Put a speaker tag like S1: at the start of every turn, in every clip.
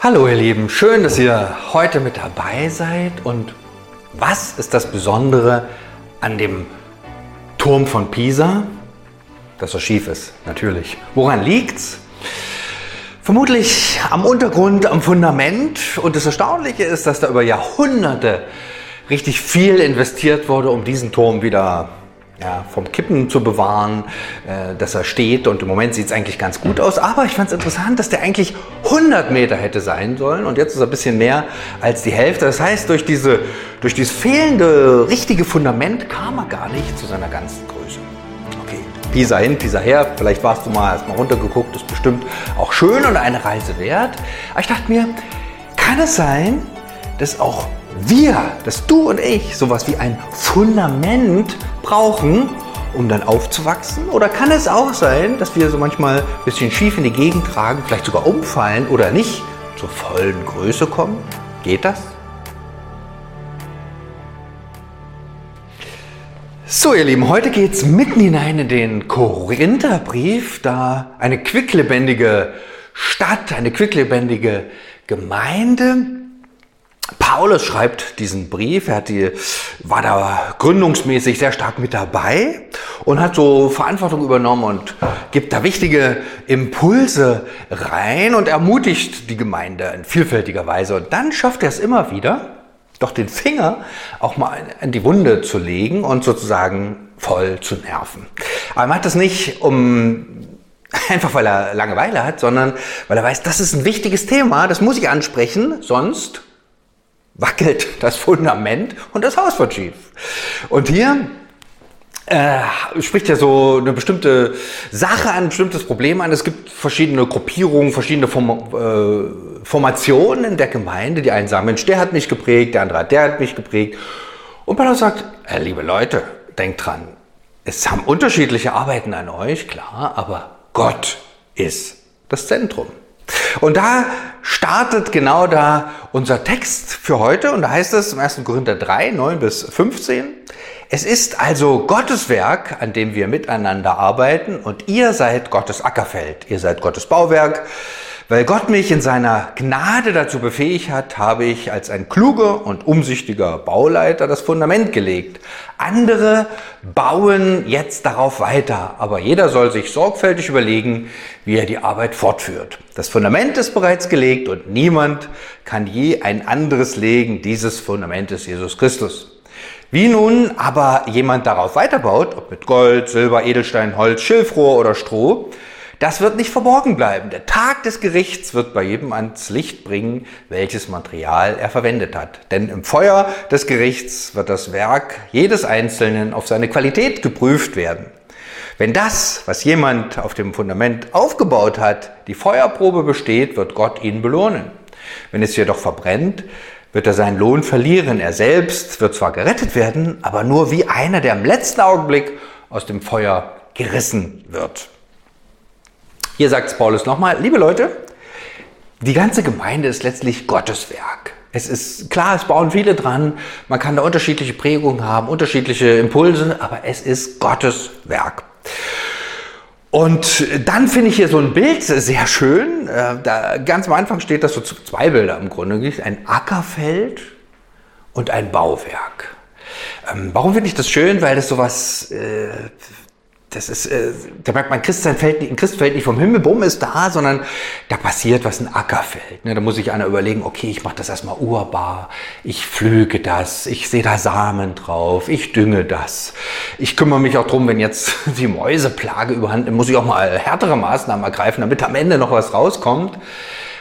S1: Hallo ihr Lieben, schön, dass ihr heute mit dabei seid. Und was ist das Besondere an dem Turm von Pisa? Dass er schief ist, natürlich. Woran liegt's? Vermutlich am Untergrund, am Fundament. Und das Erstaunliche ist, dass da über Jahrhunderte richtig viel investiert wurde, um diesen Turm wieder ja, vom Kippen zu bewahren, äh, dass er steht. Und im Moment sieht es eigentlich ganz gut aus. Aber ich fand es interessant, dass der eigentlich 100 Meter hätte sein sollen. Und jetzt ist er ein bisschen mehr als die Hälfte. Das heißt, durch, diese, durch dieses fehlende richtige Fundament kam er gar nicht zu seiner ganzen Größe. Okay, Pisa hin, Pisa her. Vielleicht warst du mal erst mal runtergeguckt. Ist bestimmt auch schön und eine Reise wert. Aber ich dachte mir, kann es sein, dass auch wir, dass du und ich sowas wie ein Fundament brauchen, um dann aufzuwachsen? Oder kann es auch sein, dass wir so manchmal ein bisschen schief in die Gegend tragen, vielleicht sogar umfallen oder nicht zur vollen Größe kommen? Geht das? So, ihr Lieben, heute geht es mitten hinein in den Korintherbrief, da eine quicklebendige Stadt, eine quicklebendige Gemeinde Paulus schreibt diesen Brief, er hat die, war da gründungsmäßig sehr stark mit dabei und hat so Verantwortung übernommen und gibt da wichtige Impulse rein und ermutigt die Gemeinde in vielfältiger Weise. Und dann schafft er es immer wieder, doch den Finger auch mal in die Wunde zu legen und sozusagen voll zu nerven. Aber er macht das nicht, um einfach weil er Langeweile hat, sondern weil er weiß, das ist ein wichtiges Thema, das muss ich ansprechen, sonst wackelt das Fundament und das Haus wird schief. Und hier äh, spricht ja so eine bestimmte Sache an, ein bestimmtes Problem an. Es gibt verschiedene Gruppierungen, verschiedene Form, äh, Formationen in der Gemeinde. Die einen sagen, Mensch, der hat mich geprägt, der andere hat, der hat mich geprägt. Und Paulus sagt, äh, liebe Leute, denkt dran, es haben unterschiedliche Arbeiten an euch, klar, aber Gott ist das Zentrum. Und da startet genau da unser Text für heute und da heißt es im 1. Korinther 3, 9 bis 15. Es ist also Gottes Werk, an dem wir miteinander arbeiten und ihr seid Gottes Ackerfeld, ihr seid Gottes Bauwerk. Weil Gott mich in seiner Gnade dazu befähigt hat, habe ich als ein kluger und umsichtiger Bauleiter das Fundament gelegt. Andere bauen jetzt darauf weiter, aber jeder soll sich sorgfältig überlegen, wie er die Arbeit fortführt. Das Fundament ist bereits gelegt und niemand kann je ein anderes legen. Dieses Fundament ist Jesus Christus. Wie nun aber jemand darauf weiterbaut, ob mit Gold, Silber, Edelstein, Holz, Schilfrohr oder Stroh, das wird nicht verborgen bleiben. Der Tag des Gerichts wird bei jedem ans Licht bringen, welches Material er verwendet hat. Denn im Feuer des Gerichts wird das Werk jedes Einzelnen auf seine Qualität geprüft werden. Wenn das, was jemand auf dem Fundament aufgebaut hat, die Feuerprobe besteht, wird Gott ihn belohnen. Wenn es jedoch verbrennt, wird er seinen Lohn verlieren. Er selbst wird zwar gerettet werden, aber nur wie einer, der im letzten Augenblick aus dem Feuer gerissen wird. Hier sagt es Paulus nochmal, liebe Leute, die ganze Gemeinde ist letztlich Gottes Werk. Es ist klar, es bauen viele dran, man kann da unterschiedliche Prägungen haben, unterschiedliche Impulse, aber es ist Gottes Werk. Und dann finde ich hier so ein Bild sehr schön. Äh, da ganz am Anfang steht das so zwei Bilder im Grunde. Ein Ackerfeld und ein Bauwerk. Ähm, warum finde ich das schön? Weil das sowas äh, das ist, äh, da merkt man, Christsein fällt nicht, ein Christ fällt nicht vom Himmel, bumm, ist da, sondern da passiert was, ein Ackerfeld. Ne? Da muss sich einer überlegen, okay, ich mache das erstmal urbar, ich pflüge das, ich sehe da Samen drauf, ich dünge das. Ich kümmere mich auch drum, wenn jetzt die Mäuseplage überhand nimmt, muss ich auch mal härtere Maßnahmen ergreifen, damit am Ende noch was rauskommt.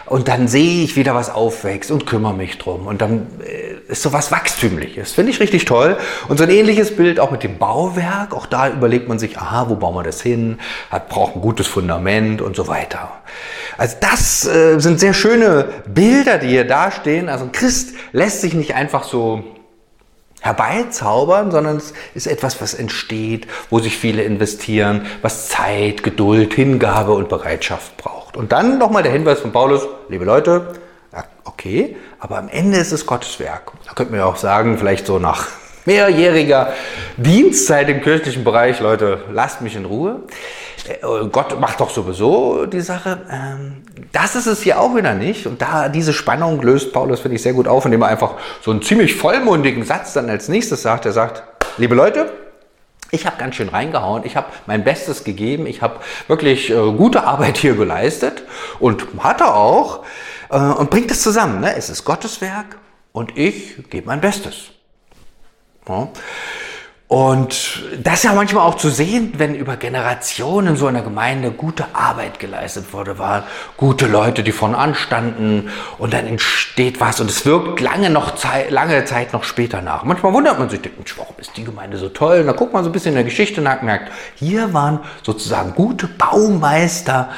S1: Und dann sehe ich, wie da was aufwächst und kümmere mich drum. Und dann äh, ist so was Wachstümliches. Finde ich richtig toll. Und so ein ähnliches Bild auch mit dem Bauwerk. Auch da überlegt man sich, aha, wo bauen wir das hin? Hat, braucht ein gutes Fundament und so weiter. Also das äh, sind sehr schöne Bilder, die hier dastehen. Also ein Christ lässt sich nicht einfach so herbeizaubern, sondern es ist etwas, was entsteht, wo sich viele investieren, was Zeit, Geduld, Hingabe und Bereitschaft braucht. Und dann nochmal der Hinweis von Paulus, liebe Leute, okay, aber am Ende ist es Gottes Werk. Da könnte man ja auch sagen, vielleicht so nach mehrjähriger Dienstzeit im kirchlichen Bereich, Leute, lasst mich in Ruhe. Äh, Gott macht doch sowieso die Sache. Ähm, das ist es hier auch wieder nicht. Und da diese Spannung löst Paulus, finde ich, sehr gut auf, indem er einfach so einen ziemlich vollmundigen Satz dann als nächstes sagt. Er sagt, liebe Leute, ich habe ganz schön reingehauen, ich habe mein Bestes gegeben, ich habe wirklich äh, gute Arbeit hier geleistet und hat er auch äh, und bringt es zusammen. Ne? Es ist Gottes Werk und ich gebe mein Bestes. Ja. Und das ist ja manchmal auch zu sehen, wenn über Generationen so einer Gemeinde gute Arbeit geleistet wurde, waren gute Leute, die von anstanden und dann entsteht was und es wirkt lange noch Zeit, lange Zeit noch später nach. Manchmal wundert man sich, warum ist die Gemeinde so toll? Und dann guckt man so ein bisschen in der Geschichte nach und merkt, hier waren sozusagen gute Baumeister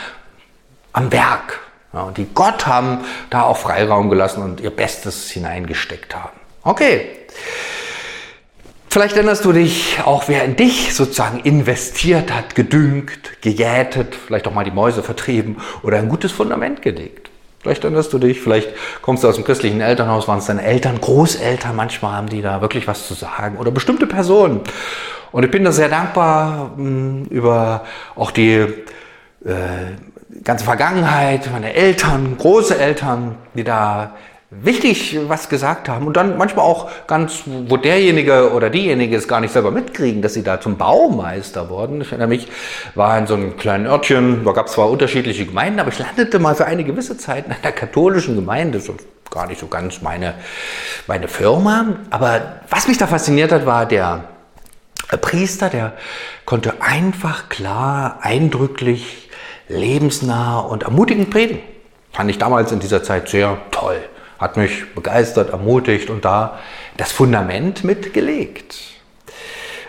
S1: am Werk. Ja, und die Gott haben da auch Freiraum gelassen und ihr Bestes hineingesteckt haben. Okay. Vielleicht erinnerst du dich auch, wer in dich sozusagen investiert hat, gedüngt, gejätet, vielleicht auch mal die Mäuse vertrieben oder ein gutes Fundament gelegt. Vielleicht erinnerst du dich, vielleicht kommst du aus dem christlichen Elternhaus, waren es deine Eltern, Großeltern, manchmal haben die da wirklich was zu sagen oder bestimmte Personen. Und ich bin da sehr dankbar mh, hm, über auch die äh, ganze Vergangenheit, meine Eltern, Großeltern, die da wichtig was gesagt haben und dann manchmal auch ganz, wo derjenige oder diejenige es gar nicht selber mitkriegen, dass sie da zum Baumeister wurden. Ich erinnere mich, war in so einem kleinen Örtchen, da gab es zwar unterschiedliche Gemeinden, aber ich landete mal für eine gewisse Zeit in einer katholischen Gemeinde, so gar nicht so ganz meine, meine Firma. Aber was mich da fasziniert hat, war der Priester, der konnte einfach klar, eindrücklich, lebensnah und ermutigend predigen. Fand ich damals in dieser Zeit sehr toll hat mich begeistert, ermutigt und da das Fundament mitgelegt.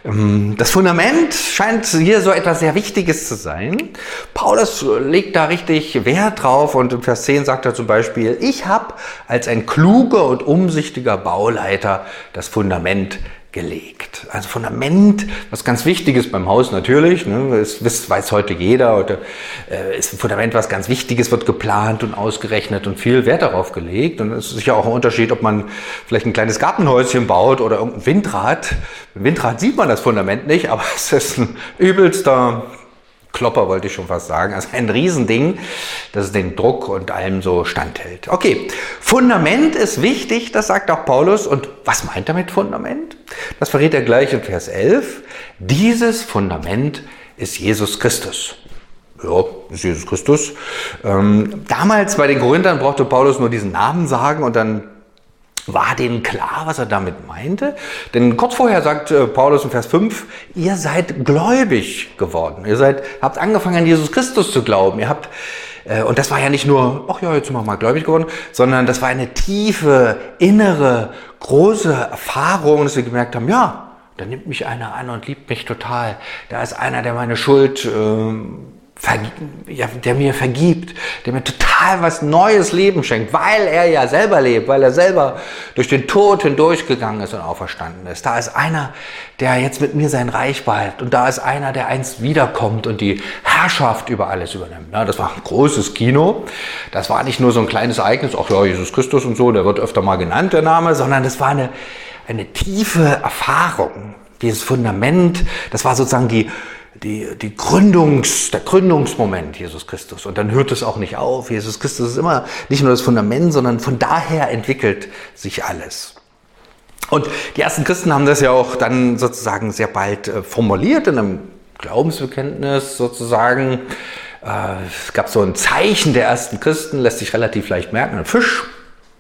S1: Ähm, das Fundament scheint hier so etwas sehr Wichtiges zu sein. Paulus legt da richtig Wert drauf und im Vers 10 sagt er zum Beispiel, ich habe als ein kluger und umsichtiger Bauleiter das Fundament gelegt. Also Fundament, was ganz wichtig ist beim Haus natürlich, ne, das weiß heute jeder, heute äh, ist ein Fundament was ganz Wichtiges, wird geplant und ausgerechnet und viel Wert darauf gelegt. Und es ist sicher auch ein Unterschied, ob man vielleicht ein kleines Gartenhäuschen baut oder irgendein Windrad. Windrad sieht man das Fundament nicht, aber es ist ein übelster Klopper wollte ich schon fast sagen. Also ein Riesending, das den Druck und allem so standhält. Okay, Fundament ist wichtig, das sagt auch Paulus. Und was meint er mit Fundament? Das verrät er gleich in Vers 11. Dieses Fundament ist Jesus Christus. Ja, ist Jesus Christus. Ähm, damals bei den Korinthern brauchte Paulus nur diesen Namen sagen und dann war denen klar, was er damit meinte? Denn kurz vorher sagt äh, Paulus in Vers 5, ihr seid gläubig geworden. Ihr seid, habt angefangen an Jesus Christus zu glauben. Ihr habt, äh, und das war ja nicht nur, ach ja, jetzt sind wir mal gläubig geworden, sondern das war eine tiefe, innere, große Erfahrung, dass wir gemerkt haben, ja, da nimmt mich einer an und liebt mich total. Da ist einer, der meine Schuld, äh, ja, der mir vergibt, der mir total was Neues Leben schenkt, weil er ja selber lebt, weil er selber durch den Tod hindurchgegangen ist und auferstanden ist. Da ist einer, der jetzt mit mir sein Reich behält und da ist einer, der einst wiederkommt und die Herrschaft über alles übernimmt. das war ein großes Kino. Das war nicht nur so ein kleines Ereignis, ach ja, Jesus Christus und so, der wird öfter mal genannt, der Name, sondern das war eine, eine tiefe Erfahrung. Dieses Fundament, das war sozusagen die, die, die Gründungs, der Gründungsmoment Jesus Christus. Und dann hört es auch nicht auf. Jesus Christus ist immer nicht nur das Fundament, sondern von daher entwickelt sich alles. Und die ersten Christen haben das ja auch dann sozusagen sehr bald äh, formuliert in einem Glaubensbekenntnis sozusagen. Äh, es gab so ein Zeichen der ersten Christen, lässt sich relativ leicht merken, ein Fisch,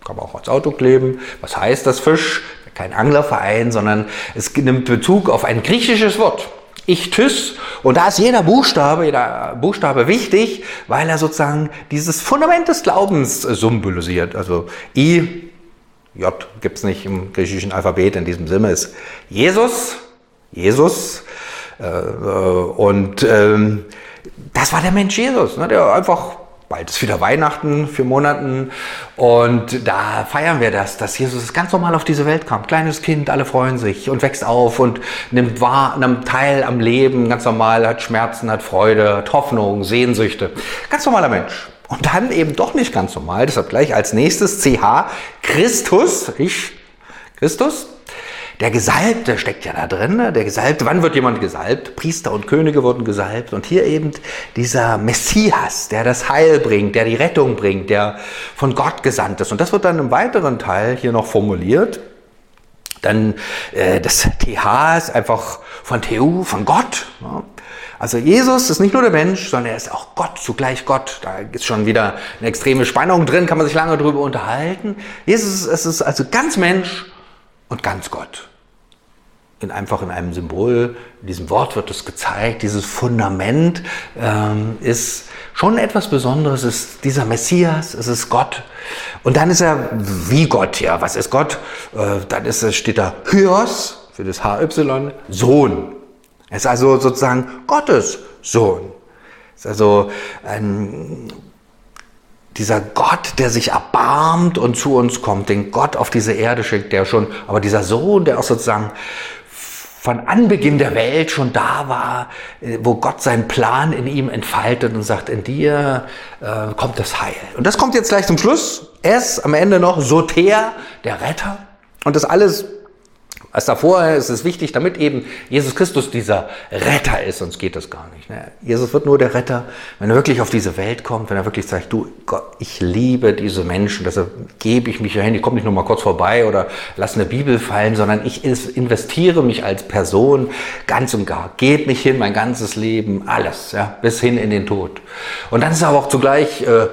S1: kann man auch als Auto kleben. Was heißt das Fisch? Kein Anglerverein, sondern es nimmt Bezug auf ein griechisches Wort. Ichthys. Und da ist jeder Buchstabe, jeder Buchstabe wichtig, weil er sozusagen dieses Fundament des Glaubens äh, symbolisiert. Also I, J gibt es nicht im griechischen Alphabet in diesem Sinne, ist Jesus, Jesus. Äh, äh, und ähm, das war der Mensch Jesus, ne, der einfach bald ist wieder Weihnachten, vier Monaten. Und da feiern wir das, dass Jesus ganz normal auf diese Welt kam. Kleines Kind, alle freuen sich und wächst auf und nimmt wahr, nimmt teil am Leben, ganz normal, hat Schmerzen, hat Freude, hat Hoffnung, Sehnsüchte. Ganz normaler Mensch. Und dann eben doch nicht ganz normal, deshalb gleich als nächstes CH, Christus, ich, Christus, der Gesalbte steckt ja da drin. Ne? Der Gesalbte, wann wird jemand gesalbt? Priester und Könige wurden gesalbt. Und hier eben dieser Messias, der das Heil bringt, der die Rettung bringt, der von Gott gesandt ist. Und das wird dann im weiteren Teil hier noch formuliert. Dann äh, das TH ist einfach von TU, von Gott. Ja. Also Jesus ist nicht nur der Mensch, sondern er ist auch Gott, zugleich Gott. Da ist schon wieder eine extreme Spannung drin, kann man sich lange drüber unterhalten. Jesus ist, ist also ganz Mensch und ganz Gott. In einfach in einem Symbol, in diesem Wort wird es gezeigt, dieses Fundament ähm, ist schon etwas Besonderes, es ist dieser Messias, es ist Gott. Und dann ist er wie Gott, ja, was ist Gott? Äh, dann ist, steht da Hyos für das HY, Sohn. Er ist also sozusagen Gottes Sohn. Er ist also ein, dieser Gott, der sich erbarmt und zu uns kommt, den Gott auf diese Erde schickt, der schon, aber dieser Sohn, der auch sozusagen von Anbeginn der Welt schon da war, äh, wo Gott seinen Plan in ihm entfaltet und sagt, in dir äh, kommt das Heil. Und das kommt jetzt gleich zum Schluss. Es am Ende noch Soter, der Retter. Und das alles als davor ist es wichtig, damit eben Jesus Christus dieser Retter ist, sonst geht das gar nicht. Ne? Jesus wird nur der Retter, wenn er wirklich auf diese Welt kommt, wenn er wirklich sagt, du, Gott, ich liebe diese Menschen, deshalb gebe ich mich hin, ich komme nicht nur mal kurz vorbei oder lasse eine Bibel fallen, sondern ich investiere mich als Person ganz und gar, gebe mich hin, mein ganzes Leben, alles, ja, bis hin in den Tod. Und dann ist er aber auch zugleich äh,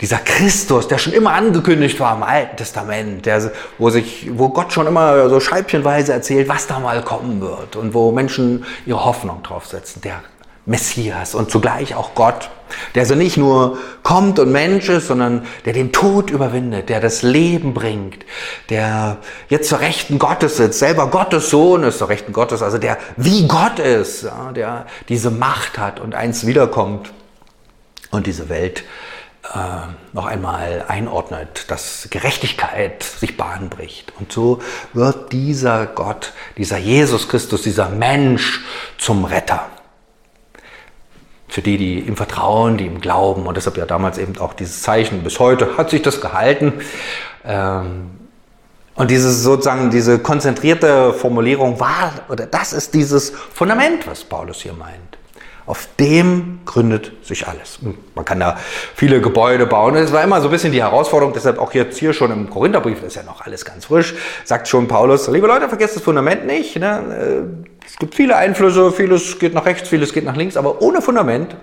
S1: dieser Christus, der schon immer angekündigt war im Alten Testament, der, wo, sich, wo Gott schon immer so scheibchenweise erzählt, was da mal kommen wird und wo Menschen ihre Hoffnung drauf setzen, der Messias und zugleich auch Gott, der so nicht nur kommt und Mensch ist, sondern der den Tod überwindet, der das Leben bringt, der jetzt zur Rechten Gottes sitzt, selber Gottes Sohn ist, zur Rechten Gottes, also der wie Gott ist, ja, der diese Macht hat und eins wiederkommt und diese Welt äh, noch einmal einordnet, dass Gerechtigkeit sich Bahn bricht. Und so wird dieser Gott, dieser Jesus Christus, dieser Mensch zum Retter. Für die, die ihm vertrauen, die ihm glauben. Und deshalb ja damals eben auch dieses Zeichen. Bis heute hat sich das gehalten. Ähm, und diese sozusagen, diese konzentrierte Formulierung war, oder das ist dieses Fundament, was Paulus hier meint. Auf dem gründet sich alles. Man kann da viele Gebäude bauen. Es war immer so ein bisschen die Herausforderung, deshalb auch jetzt hier schon im Korintherbrief, ist ja noch alles ganz frisch, sagt schon Paulus, liebe Leute, vergesst das Fundament nicht. Ne? Es gibt viele Einflüsse, vieles geht nach rechts, vieles geht nach links, aber ohne Fundament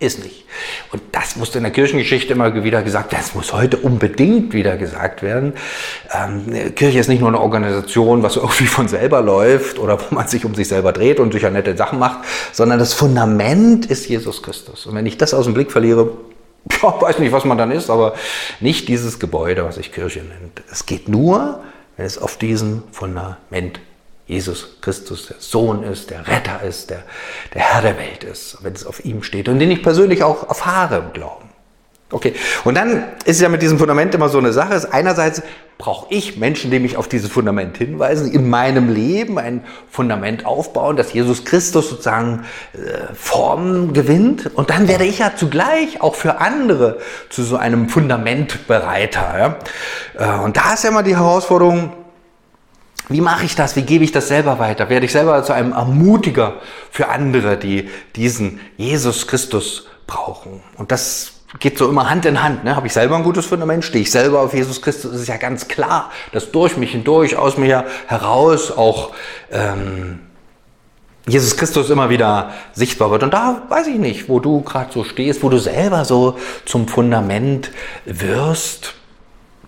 S1: ist nicht. Und das musste in der Kirchengeschichte immer wieder gesagt werden. Das muss heute unbedingt wieder gesagt werden. Ähm, Kirche ist nicht nur eine Organisation, was irgendwie von selber läuft oder wo man sich um sich selber dreht und sicher nette Sachen macht, sondern das Fundament ist Jesus Christus. Und wenn ich das aus dem Blick verliere, ja, weiß nicht, was man dann ist, aber nicht dieses Gebäude, was sich Kirche nennt. Es geht nur, wenn es auf diesem Fundament Jesus Christus der Sohn ist, der Retter ist, der, der Herr der Welt ist, wenn es auf ihm steht und den ich persönlich auch erfahre im Glauben. Okay, und dann ist ja mit diesem Fundament immer so eine Sache. Einerseits brauche ich Menschen, die mich auf dieses Fundament hinweisen, in meinem Leben ein Fundament aufbauen, dass Jesus Christus sozusagen äh, Form gewinnt. Und dann werde ich ja zugleich auch für andere zu so einem Fundamentbereiter. Ja? Äh, und da ist ja immer die Herausforderung, wie mache ich das? Wie gebe ich das selber weiter? Werde ich selber zu einem Ermutiger für andere, die diesen Jesus Christus brauchen? Und das geht so immer Hand in Hand. Ne? Habe ich selber ein gutes Fundament? Stehe ich selber auf Jesus Christus? Es ist ja ganz klar, dass durch mich hindurch, aus mir heraus auch ähm, Jesus Christus immer wieder sichtbar wird. Und da weiß ich nicht, wo du gerade so stehst, wo du selber so zum Fundament wirst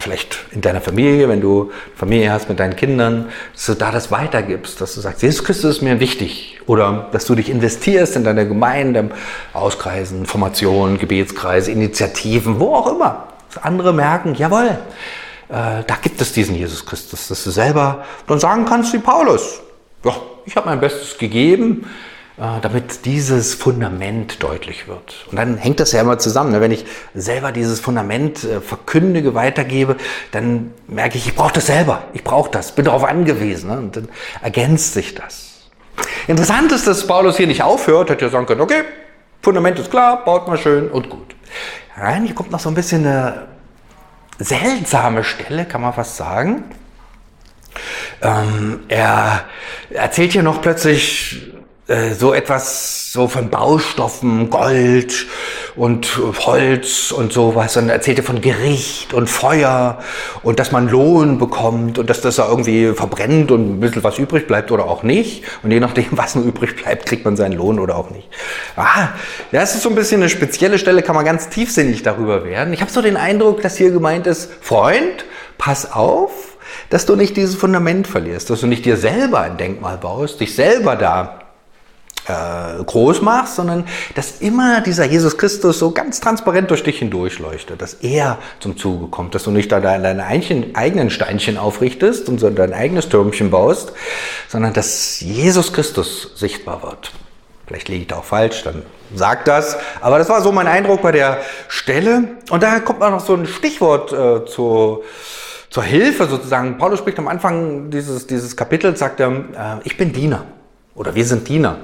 S1: vielleicht in deiner Familie, wenn du Familie hast mit deinen Kindern, dass du da das weitergibst, dass du sagst, Jesus Christus ist mir wichtig. Oder dass du dich investierst in deine Gemeinde, Auskreisen, Formationen, Gebetskreise, Initiativen, wo auch immer. Dass andere merken, jawohl, äh, da gibt es diesen Jesus Christus, dass du selber dann sagen kannst wie Paulus, ja, ich habe mein Bestes gegeben, damit dieses Fundament deutlich wird. Und dann hängt das ja immer zusammen. Ne? Wenn ich selber dieses Fundament äh, verkündige, weitergebe, dann merke ich, ich brauche das selber. Ich brauche das, bin darauf angewiesen. Ne? Und dann ergänzt sich das. Interessant ist, dass Paulus hier nicht aufhört, hätte ja sagen können, okay, Fundament ist klar, baut mal schön und gut. Nein, hier kommt noch so ein bisschen eine seltsame Stelle, kann man fast sagen. Ähm, er erzählt hier noch plötzlich äh, so etwas so von Baustoffen, Gold und Holz und sowas und erzählte von Gericht und Feuer und dass man Lohn bekommt und dass das da irgendwie verbrennt und ein bisschen was übrig bleibt oder auch nicht. Und je nachdem, was nur übrig bleibt, kriegt man seinen Lohn oder auch nicht. Ah, ja, es ist so ein bisschen eine spezielle Stelle, kann man ganz tiefsinnig darüber werden. Ich habe so den Eindruck, dass hier gemeint ist, Freund, pass auf, dass du nicht dieses Fundament verlierst, dass du nicht dir selber ein Denkmal baust, dich selber da äh, groß machst, sondern dass immer dieser Jesus Christus so ganz transparent durch dich hindurch leuchtet, dass er zum Zuge kommt, dass du nicht da deine eigenen Steinchen aufrichtest und so dein eigenes Türmchen baust, sondern dass Jesus Christus sichtbar wird. Vielleicht liege ich da auch falsch, dann sag das. Aber das war so mein Eindruck bei der Stelle. Und da kommt noch so ein Stichwort äh, zu, zur Hilfe sozusagen. Paulus spricht am Anfang dieses, dieses Kapitels, sagt er, äh, ich bin Diener. Oder wir sind Diener.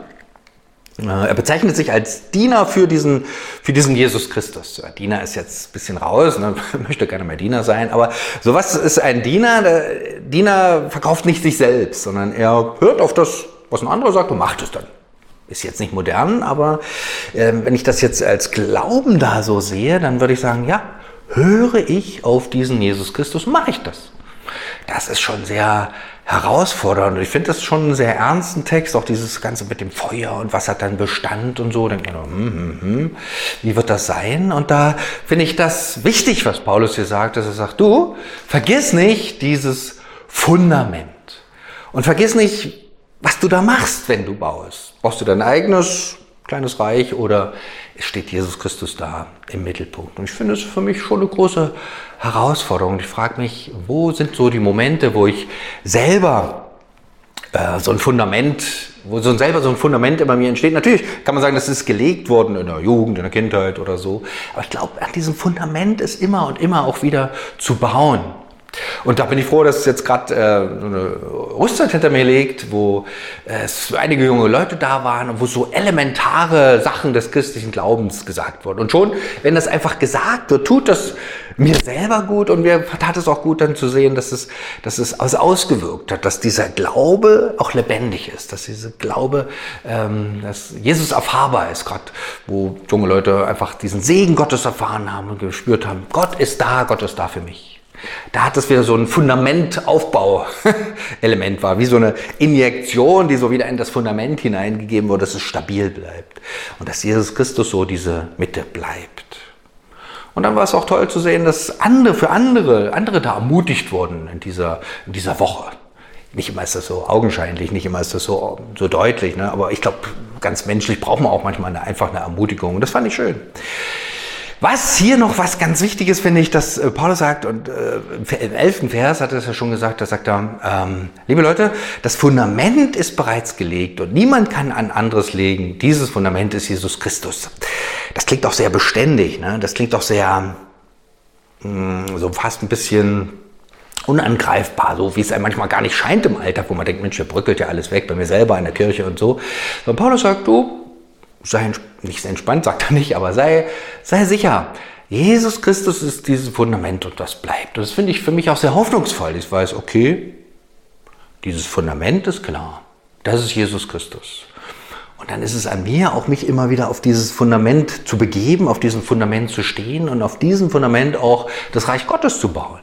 S1: Er bezeichnet sich als Diener für diesen, für diesen Jesus Christus. Diener ist jetzt ein bisschen raus, ne? möchte gerne mehr Diener sein, aber so was ist ein Diener? Der Diener verkauft nicht sich selbst, sondern er hört auf das, was ein anderer sagt und macht es dann. Ist jetzt nicht modern, aber äh, wenn ich das jetzt als Glauben da so sehe, dann würde ich sagen, ja, höre ich auf diesen Jesus Christus, mache ich das. Das ist schon sehr herausfordernd. Ich finde das schon einen sehr ernsten Text, auch dieses Ganze mit dem Feuer und was hat dann Bestand und so. Denkt man, hm, hm, hm, wie wird das sein? Und da finde ich das wichtig, was Paulus hier sagt, dass er sagt, du, vergiss nicht dieses Fundament. Und vergiss nicht, was du da machst, wenn du baust. Brauchst du dein eigenes kleines Reich oder steht Jesus Christus da im Mittelpunkt? Und ich finde es für mich schon eine große Herausforderung. Ich frage mich, wo sind so die Momente, wo ich selber äh, so ein Fundament, wo so ein, selber so ein Fundament bei mir entsteht. Natürlich kann man sagen, das ist gelegt worden in der Jugend, in der Kindheit oder so. Aber ich glaube, an diesem Fundament ist immer und immer auch wieder zu bauen. Und da bin ich froh, dass es jetzt gerade äh, so eine Rüstzeit hinter mir liegt, wo äh, es einige junge Leute da waren und wo so elementare Sachen des christlichen Glaubens gesagt wurden. Und schon, wenn das einfach gesagt wird, tut das mir selber gut und mir tat es auch gut dann zu sehen, dass es, dass es ausgewirkt hat, dass dieser Glaube auch lebendig ist, dass dieser Glaube, ähm, dass Jesus erfahrbar ist, gerade wo junge Leute einfach diesen Segen Gottes erfahren haben und gespürt haben, Gott ist da, Gott ist da für mich. Da hat es wieder so ein Fundamentaufbau-Element war, wie so eine Injektion, die so wieder in das Fundament hineingegeben wurde, dass es stabil bleibt. Und dass Jesus Christus so diese Mitte bleibt. Und dann war es auch toll zu sehen, dass andere, für andere, andere da ermutigt wurden in dieser, in dieser Woche. Nicht immer ist das so augenscheinlich, nicht immer ist das so, so deutlich, ne? aber ich glaube, ganz menschlich braucht man auch manchmal eine, einfach eine Ermutigung. Und das fand ich schön. Was hier noch was ganz Wichtiges finde ich, dass äh, Paulus sagt, und äh, im elften Vers hat er es ja schon gesagt, da sagt er, ähm, liebe Leute, das Fundament ist bereits gelegt und niemand kann ein anderes legen. Dieses Fundament ist Jesus Christus. Das klingt auch sehr beständig, ne? das klingt auch sehr, mh, mm, so fast ein bisschen unangreifbar, so wie es einem manchmal gar nicht scheint im Alltag, wo man denkt, Mensch, hier bröckelt ja alles weg, bei mir selber in der Kirche und so. Und Paulus sagt, du, sei nicht entspannt, sagt er nicht, aber sei, sei sicher. Jesus Christus ist dieses Fundament und das bleibt. Und das finde ich für mich auch sehr hoffnungsvoll. Ich weiß, okay, dieses Fundament ist klar. Das ist Jesus Christus. Und dann ist es an mir, auch mich immer wieder auf dieses Fundament zu begeben, auf diesem Fundament zu stehen und auf diesem Fundament auch das Reich Gottes zu bauen.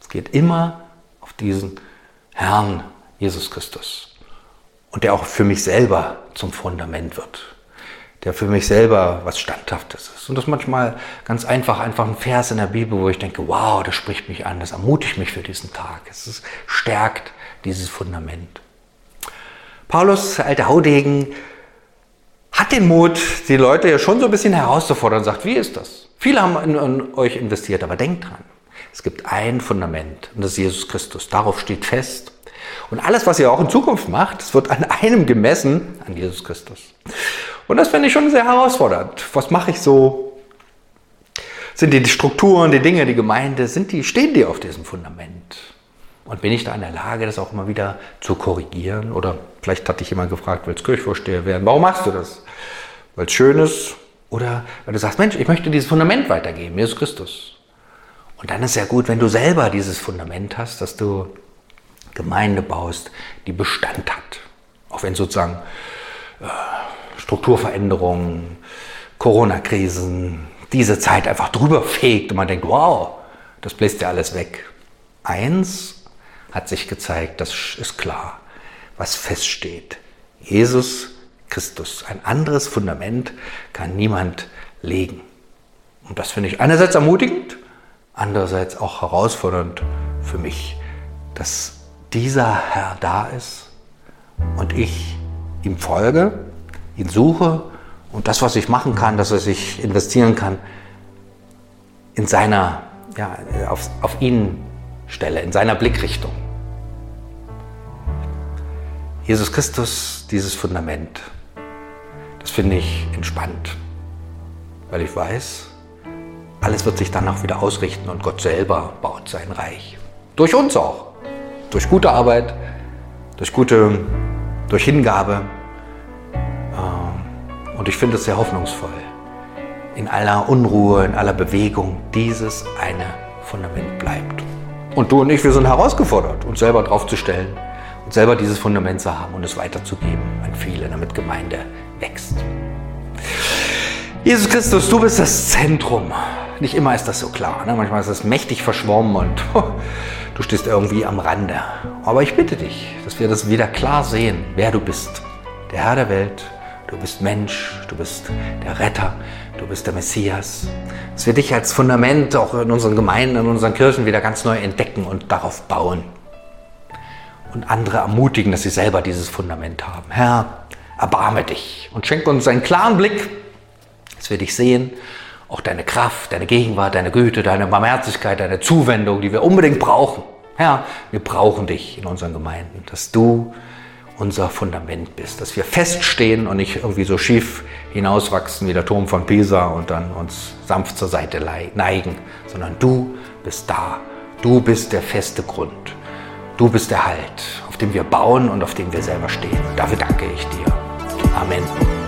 S1: Es geht immer auf diesen Herrn Jesus Christus und der auch für mich selber zum Fundament wird. Der für mich selber was Standhaftes ist. Und das manchmal ganz einfach, einfach ein Vers in der Bibel, wo ich denke, wow, das spricht mich an, das ermutigt mich für diesen Tag. Es ist, stärkt dieses Fundament. Paulus, der alte Haudegen, hat den Mut, die Leute ja schon so ein bisschen herauszufordern und sagt, wie ist das? Viele haben in, in euch investiert, aber denkt dran. Es gibt ein Fundament und das ist Jesus Christus. Darauf steht fest und alles, was ihr auch in Zukunft macht, es wird an einem gemessen, an Jesus Christus. Und das finde ich schon sehr herausfordernd. Was mache ich so? Sind die Strukturen, die Dinge, die Gemeinde, sind die, stehen die auf diesem Fundament? Und bin ich da in der Lage, das auch immer wieder zu korrigieren? Oder vielleicht hat dich jemand gefragt, willst Kirchvorsteher werden? Warum machst du das? Weil es schön ist? Oder weil du sagst, Mensch, ich möchte dieses Fundament weitergeben, Jesus Christus. Und dann ist es ja gut, wenn du selber dieses Fundament hast, dass du Gemeinde baust, die Bestand hat. Auch wenn sozusagen äh, Strukturveränderungen, Corona-Krisen, diese Zeit einfach drüber fegt und man denkt, wow, das bläst ja alles weg. Eins hat sich gezeigt, das ist klar, was feststeht. Jesus Christus. Ein anderes Fundament kann niemand legen. Und das finde ich einerseits ermutigend, andererseits auch herausfordernd für mich, dass dieser Herr da ist und ich ihm folge, ihn suche und das, was ich machen kann, das, was ich investieren kann, in seiner, ja, auf, auf ihn stelle, in seiner Blickrichtung. Jesus Christus, dieses Fundament, das finde ich entspannt, weil ich weiß, alles wird sich danach wieder ausrichten und Gott selber baut sein Reich. Durch uns auch. Durch gute Arbeit, durch gute, durch Hingabe. Ähm, und ich finde es sehr hoffnungsvoll. In aller Unruhe, in aller Bewegung, dieses eine Fundament bleibt. Und du und ich, wir sind herausgefordert, uns selber draufzustellen und selber dieses Fundament zu haben und es weiterzugeben an viele, damit Gemeinde wächst. Jesus Christus, du bist das Zentrum. Nicht immer ist das so klar. Ne? Manchmal ist es mächtig verschwommen und du stehst irgendwie am Rande. Aber ich bitte dich, dass wir das wieder klar sehen, wer du bist. Der Herr der Welt, du bist Mensch, du bist der Retter, du bist der Messias. Dass wir dich als Fundament auch in unseren Gemeinden, in unseren Kirchen wieder ganz neu entdecken und darauf bauen. Und andere ermutigen, dass sie selber dieses Fundament haben. Herr, erbarme dich und schenke uns einen klaren Blick, dass wir dich sehen auch deine Kraft, deine Gegenwart, deine Güte, deine Barmherzigkeit, deine Zuwendung, die wir unbedingt brauchen. Herr, wir brauchen dich in unseren Gemeinden, dass du unser Fundament bist, dass wir feststehen und nicht irgendwie so schief hinauswachsen wie der Turm von Pisa und dann uns sanft zur Seite neigen, sondern du bist da. Du bist der feste Grund. Du bist der Halt, auf dem wir bauen und auf dem wir selber stehen. Dafür danke ich dir. Amen.